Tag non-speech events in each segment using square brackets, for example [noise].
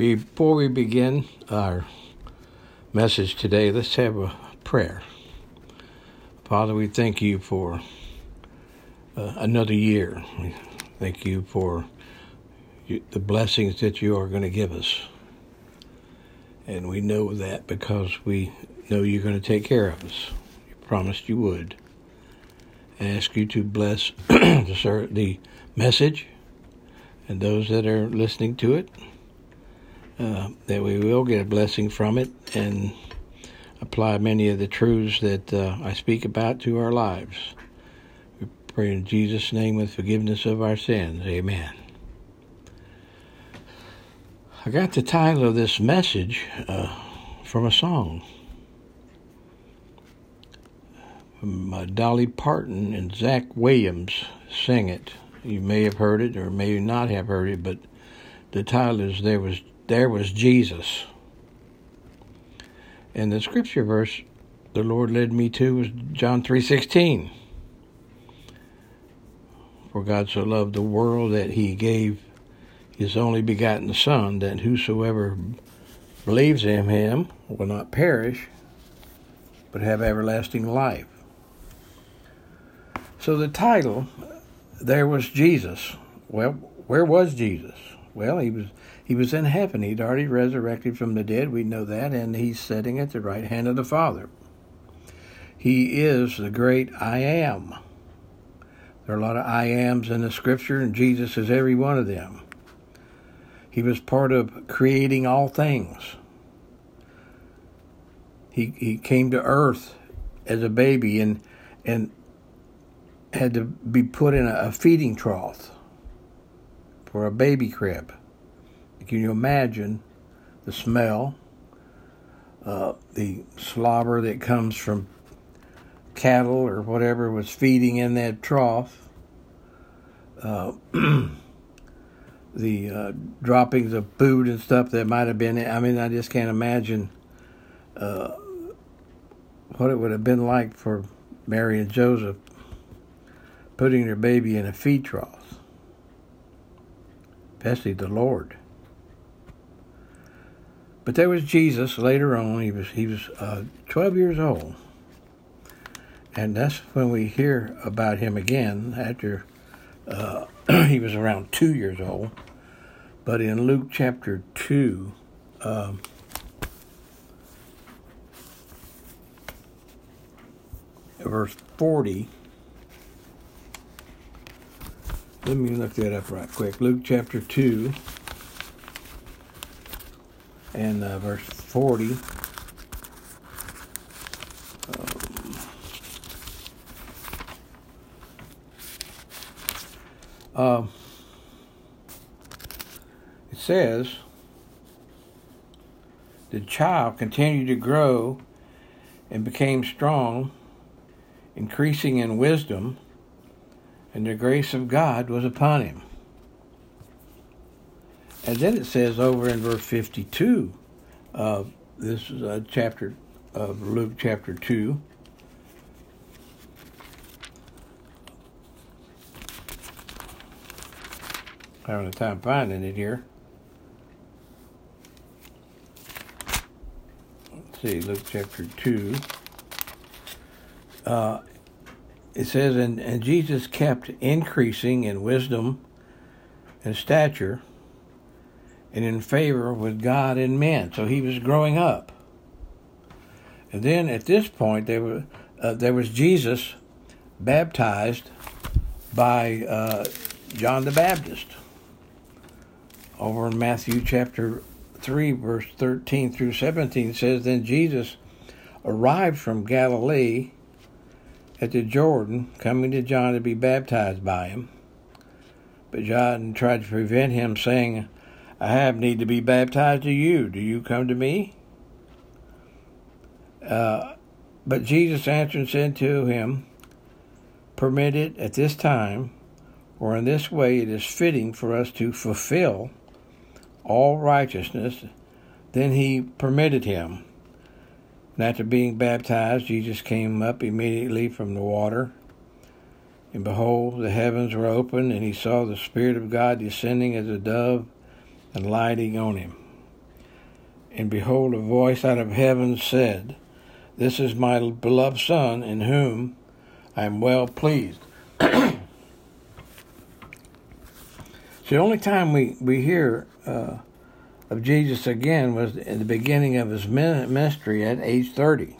Before we begin our message today, let's have a prayer. Father, we thank you for uh, another year. We thank you for you, the blessings that you are going to give us. And we know that because we know you're going to take care of us. You promised you would. I ask you to bless [clears throat] the, the message and those that are listening to it, uh, that we will get a blessing from it and apply many of the truths that uh, I speak about to our lives. We pray in Jesus' name with forgiveness of our sins. Amen. I got the title of this message uh, from a song. Uh, Dolly Parton and Zach Williams sang it. You may have heard it or may not have heard it, but the title is "There Was There Was Jesus." And the scripture verse the Lord led me to was John three sixteen. For God so loved the world that He gave His only begotten Son, that whosoever believes in Him will not perish, but have everlasting life. So the title there was Jesus. Well, where was Jesus? Well, he was he was in heaven. He'd already resurrected from the dead. We know that, and he's sitting at the right hand of the Father. He is the great I am. There are a lot of I ams in the scripture, and Jesus is every one of them. He was part of creating all things. He he came to earth as a baby and and had to be put in a feeding trough for a baby crib. Can you imagine the smell, uh, the slobber that comes from cattle or whatever was feeding in that trough, uh, [clears throat] the uh, droppings of food and stuff that might have been. In I mean, I just can't imagine uh, what it would have been like for Mary and Joseph putting their baby in a feed trough, especially the Lord. But there was Jesus later on. He was he was uh, 12 years old, and that's when we hear about him again after uh, [clears throat] he was around two years old. But in Luke chapter two. Um, verse 40 Let me look that up right quick. Luke chapter 2 and uh, verse 40. Um, uh, it says, the child continued to grow and became strong, increasing in wisdom and the grace of God was upon him. And then it says over in verse 52, uh, this is a chapter of Luke chapter 2. Having a time finding it here. Let's see, Luke chapter 2. Uh, it says, and, and Jesus kept increasing in wisdom and stature and in favor with God and men. So he was growing up. And then at this point, there, were, uh, there was Jesus baptized by uh, John the Baptist. Over in Matthew chapter 3, verse 13 through 17 says, Then Jesus arrived from Galilee at the Jordan, coming to John to be baptized by him. But John tried to prevent him, saying, I have need to be baptized to you. Do you come to me? Uh, but Jesus answered and said to him, Permit it at this time, or in this way it is fitting for us to fulfill all righteousness. Then he permitted him. And after being baptized, Jesus came up immediately from the water. And behold, the heavens were opened, and he saw the Spirit of God descending as a dove and lighting on him. And behold, a voice out of heaven said, This is my beloved Son, in whom I am well pleased. So [clears throat] the only time we, we hear uh, of Jesus again was in the beginning of his ministry at age 30.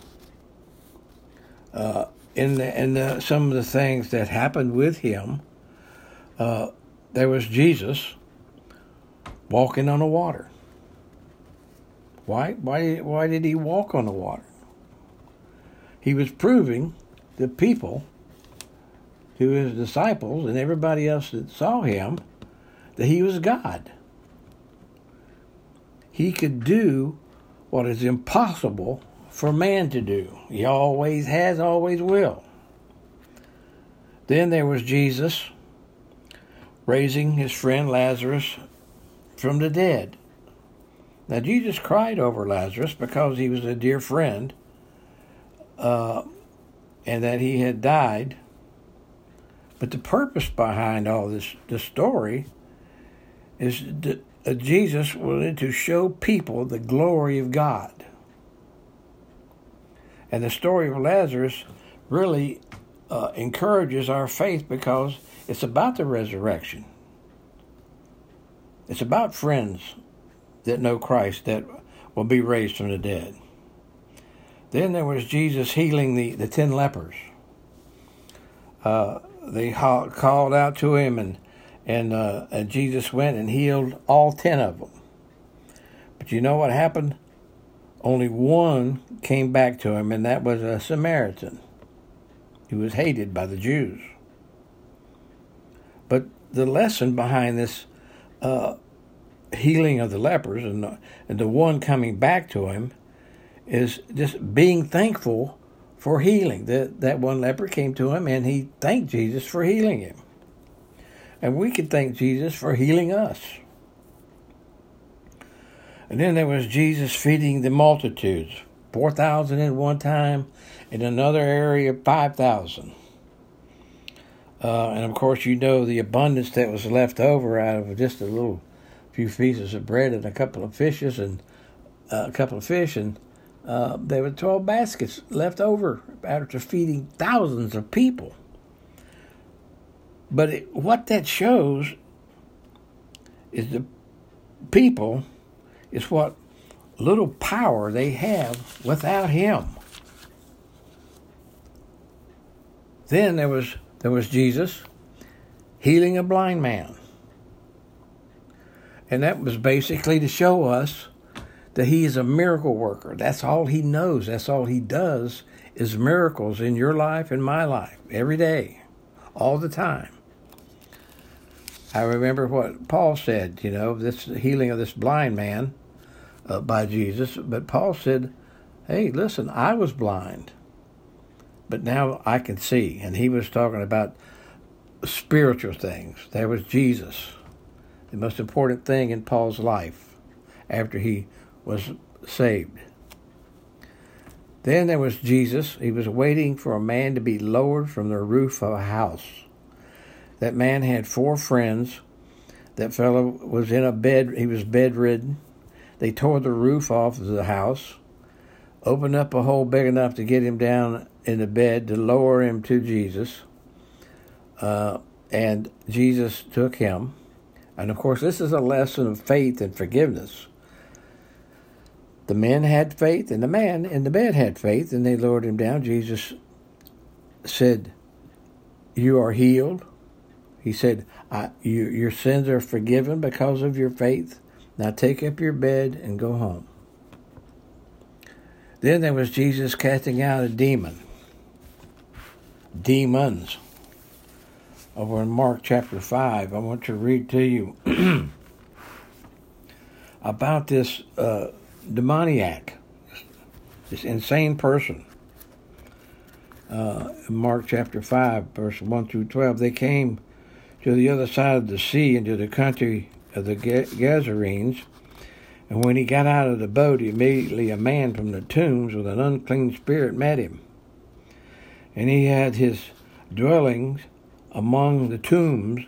Uh, in the, in the, some of the things that happened with him, uh, there was Jesus walking on the water. Why? Why? Why did he walk on the water? He was proving the people, to his disciples and everybody else that saw him, that he was God. He could do what is impossible for man to do. He always has, always will. Then there was Jesus raising his friend Lazarus from the dead. Now, Jesus cried over Lazarus because he was a dear friend uh, and that he had died. But the purpose behind all this, this story is that Jesus wanted to show people the glory of God. And the story of Lazarus really uh, encourages our faith because it's about the resurrection. It's about friends that know Christ that will be raised from the dead. Then there was Jesus healing the, the ten lepers. Uh, they called out to him, and and, uh, and Jesus went and healed all ten of them. But you know what happened? Only one came back to him, and that was a Samaritan who was hated by the Jews. But the lesson behind this uh, healing of the lepers and the, and the one coming back to him is just being thankful for healing. That that one leper came to him and he thanked Jesus for healing him. And we can thank Jesus for healing us. And then there was Jesus feeding the multitudes 4,000 at one time, in another area, 5,000. Uh, and of course, you know the abundance that was left over out of just a little few pieces of bread and a couple of fishes and uh, a couple of fish. And uh, there were 12 baskets left over after feeding thousands of people. But it, what that shows is the people is what little power they have without him. Then there was there was Jesus healing a blind man. And that was basically to show us that he is a miracle worker. That's all he knows. That's all he does is miracles in your life and my life every day, all the time. I remember what Paul said, you know, this healing of this blind man uh, by Jesus. But Paul said, hey, listen, I was blind, but now I can see. And he was talking about spiritual things. There was Jesus, the most important thing in Paul's life after he was saved. Then there was Jesus. He was waiting for a man to be lowered from the roof of a house. That man had four friends. That fellow was in a bed, he was bedridden. They tore the roof off of the house, opened up a hole big enough to get him down in the bed to lower him to Jesus. Uh, and Jesus took him. And of course, this is a lesson of faith and forgiveness. The men had faith, and the man in the bed had faith, and they lowered him down. Jesus said, You are healed. He said, you, Your sins are forgiven because of your faith. Now take up your bed and go home. Then there was Jesus casting out a demon. Demons. Over in Mark chapter 5, I want to read to you [clears throat] about this uh, demoniac, this insane person. Uh, Mark chapter 5, verse 1 through 12, they came to the other side of the sea into the country of the Gadarenes. And when he got out of the boat, immediately a man from the tombs with an unclean spirit met him. And he had his dwellings among the tombs,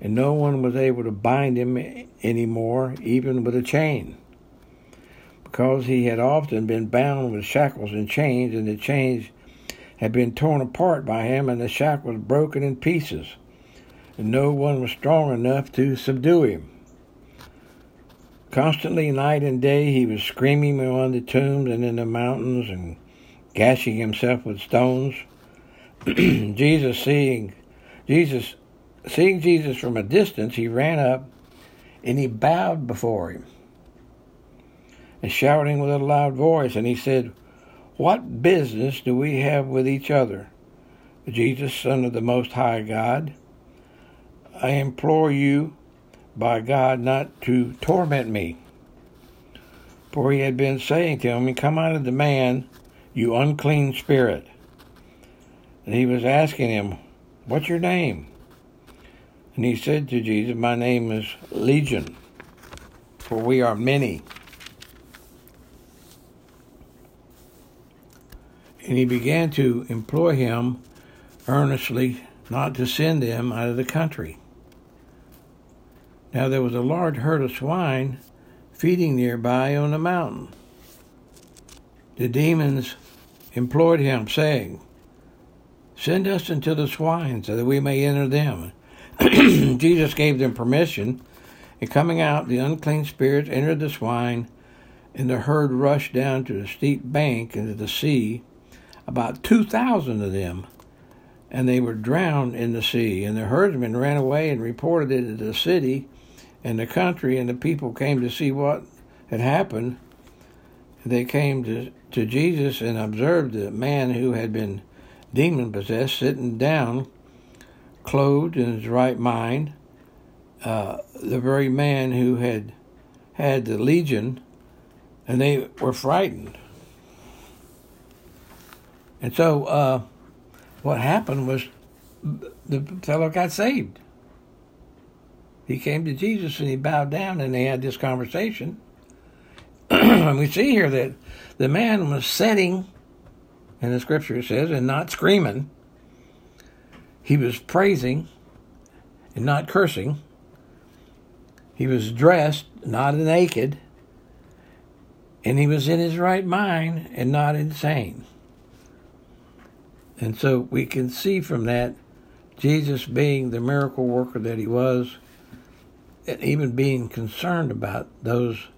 and no one was able to bind him any more, even with a chain because he had often been bound with shackles and chains, and the chains had been torn apart by him, and the shackles broken in pieces. And no one was strong enough to subdue him. Constantly, night and day, he was screaming among the tombs and in the mountains and gashing himself with stones. [clears throat] Jesus seeing Jesus seeing Jesus from a distance, he ran up and he bowed before him and shouting with a loud voice, and he said, What business do we have with each other? Jesus, Son of the Most High God, I implore you by God not to torment me. For he had been saying to him, Come out of the man, you unclean spirit. And he was asking him, What's your name? And he said to Jesus, My name is Legion, for we are many. And he began to implore him earnestly not to send them out of the country. Now there was a large herd of swine feeding nearby on the mountain. The demons implored him, saying, Send us into the swine so that we may enter them. [clears throat] Jesus gave them permission, and coming out, the unclean spirits entered the swine, and the herd rushed down to the steep bank into the sea about 2,000 of them, and they were drowned in the sea. And the herdsmen ran away and reported it to the city and the country, and the people came to see what had happened. They came to, to Jesus and observed the man who had been demon possessed sitting down, clothed in his right mind, uh, the very man who had had the legion, and they were frightened. And so uh, what happened was the fellow got saved. He came to Jesus and he bowed down and they had this conversation. [clears throat] and we see here that the man was sitting, and the scripture says, and not screaming. He was praising and not cursing. He was dressed, not naked. And he was in his right mind and not insane. And so we can see from that Jesus being the miracle worker that he was, and even being concerned about those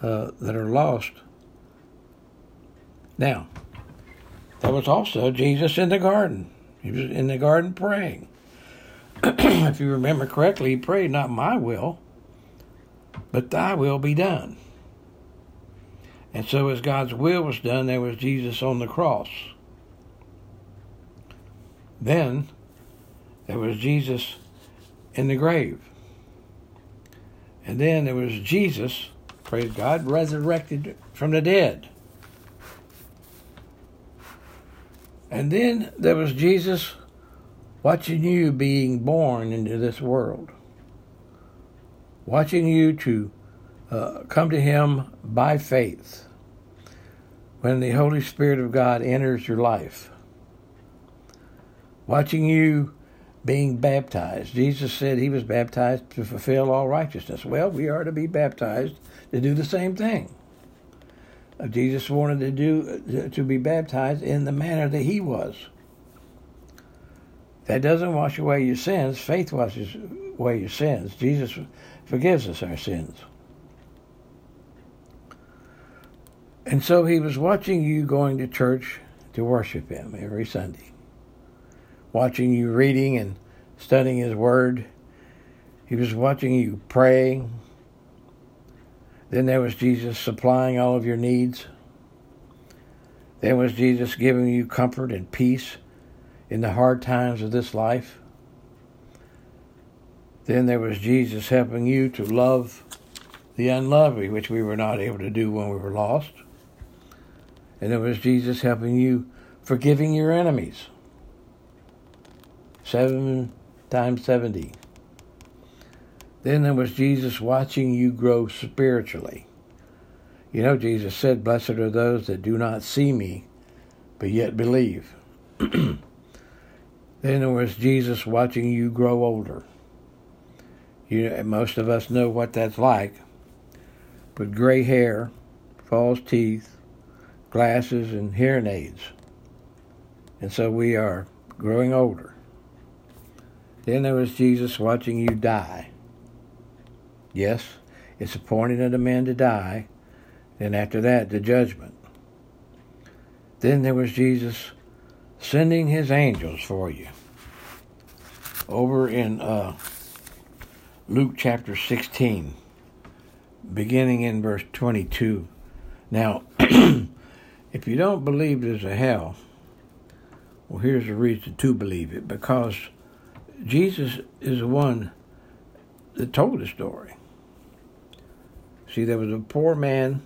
uh, that are lost. Now, there was also Jesus in the garden. He was in the garden praying. [clears throat] if you remember correctly, he prayed, Not my will, but thy will be done. And so, as God's will was done, there was Jesus on the cross. Then there was Jesus in the grave. And then there was Jesus, praise God, resurrected from the dead. And then there was Jesus watching you being born into this world, watching you to uh, come to Him by faith when the Holy Spirit of God enters your life watching you being baptized. Jesus said he was baptized to fulfill all righteousness. Well, we are to be baptized to do the same thing. Jesus wanted to do to be baptized in the manner that he was. That doesn't wash away your sins. Faith washes away your sins. Jesus forgives us our sins. And so he was watching you going to church to worship him every Sunday watching you reading and studying His Word. He was watching you praying. Then there was Jesus supplying all of your needs. Then was Jesus giving you comfort and peace in the hard times of this life. Then there was Jesus helping you to love the unlovely, which we were not able to do when we were lost. And there was Jesus helping you forgiving your enemies seven times 70. Then there was Jesus watching you grow spiritually. You know, Jesus said, Blessed are those that do not see me, but yet believe. [clears throat] then there was Jesus watching you grow older. You, most of us know what that's like. With gray hair, false teeth, glasses, and hearing aids. And so we are growing older. Then there was Jesus watching you die. Yes, it's appointed unto men to die, and after that, the judgment. Then there was Jesus sending his angels for you. Over in uh, Luke chapter 16, beginning in verse 22. Now, [clears throat] if you don't believe there's a hell, well, here's the reason to believe it because Jesus is the one that told the story. See, there was a poor man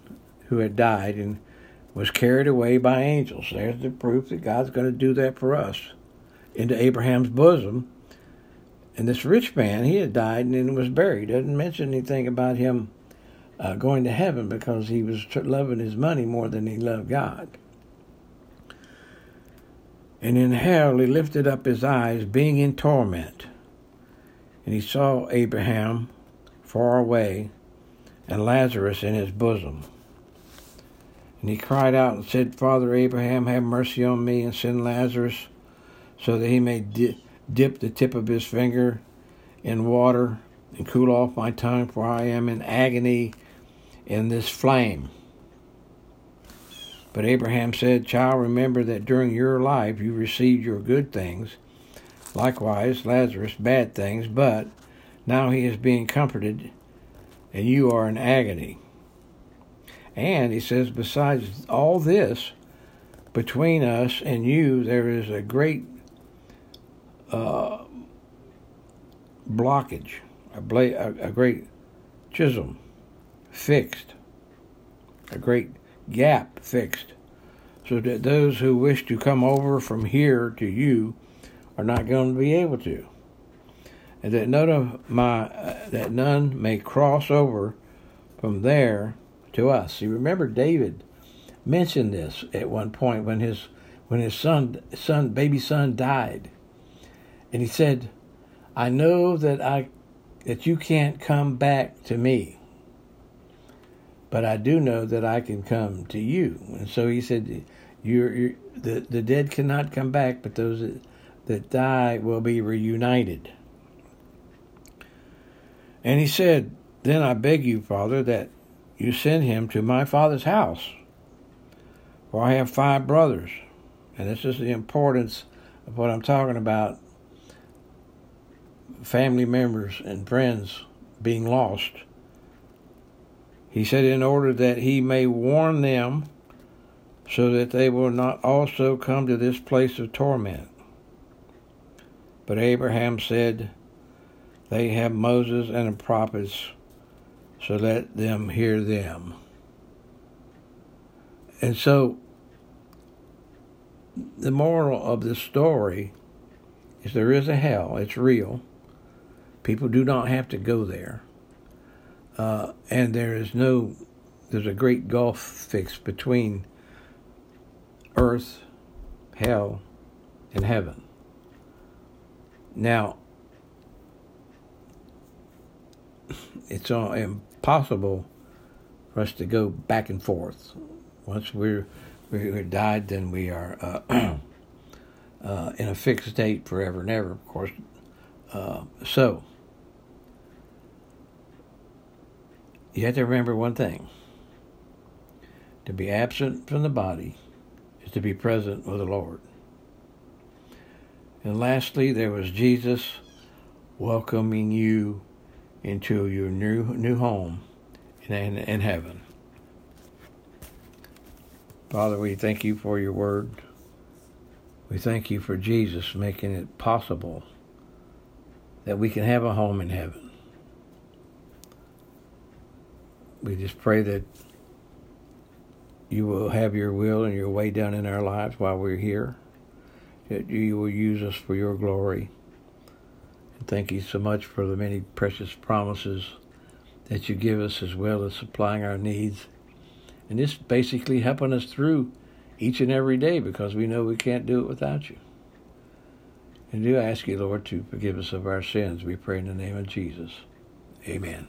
who had died and was carried away by angels. There's the proof that God's going to do that for us into Abraham's bosom. And this rich man, he had died and then was buried. Doesn't mention anything about him uh, going to heaven because he was loving his money more than he loved God. And in hell he lifted up his eyes, being in torment. And he saw Abraham far away and Lazarus in his bosom. And he cried out and said, Father Abraham, have mercy on me and send Lazarus so that he may di- dip the tip of his finger in water and cool off my tongue, for I am in agony in this flame. But Abraham said, Child, remember that during your life you received your good things, likewise Lazarus bad things, but now he is being comforted, and you are in agony. And he says, besides all this, between us and you, there is a great uh, blockage, a, bla- a, a great chisel fixed, a great gap fixed, so that those who wish to come over from here to you are not going to be able to, and that none of my uh, that none may cross over from there to us. You remember David mentioned this at one point when his when his son son baby son died, and he said, "I know that I that you can't come back to me." But I do know that I can come to you. And so he said, you're, you're, the, the dead cannot come back, but those that, that die will be reunited. And he said, Then I beg you, Father, that you send him to my father's house. For I have five brothers. And this is the importance of what I'm talking about family members and friends being lost. He said, In order that he may warn them so that they will not also come to this place of torment. But Abraham said, They have Moses and the prophets so let them hear them. And so, the moral of this story is there is a hell, it's real. People do not have to go there. Uh, and there is no, there's a great gulf fixed between earth, hell, and heaven. Now, it's all impossible for us to go back and forth. Once we're we're died, then we are uh, [clears throat] uh, in a fixed state forever and ever. Of course, uh, so you have to remember one thing: to be absent from the body is to be present with the Lord. And lastly, there was Jesus welcoming you into your new new home in, in, in heaven. Father, we thank you for your word. We thank you for Jesus making it possible that we can have a home in heaven. We just pray that you will have your will and your way done in our lives while we're here, that you will use us for your glory Thank you so much for the many precious promises that you give us, as well as supplying our needs. And this basically helping us through each and every day because we know we can't do it without you. And do ask you, Lord, to forgive us of our sins. We pray in the name of Jesus. Amen.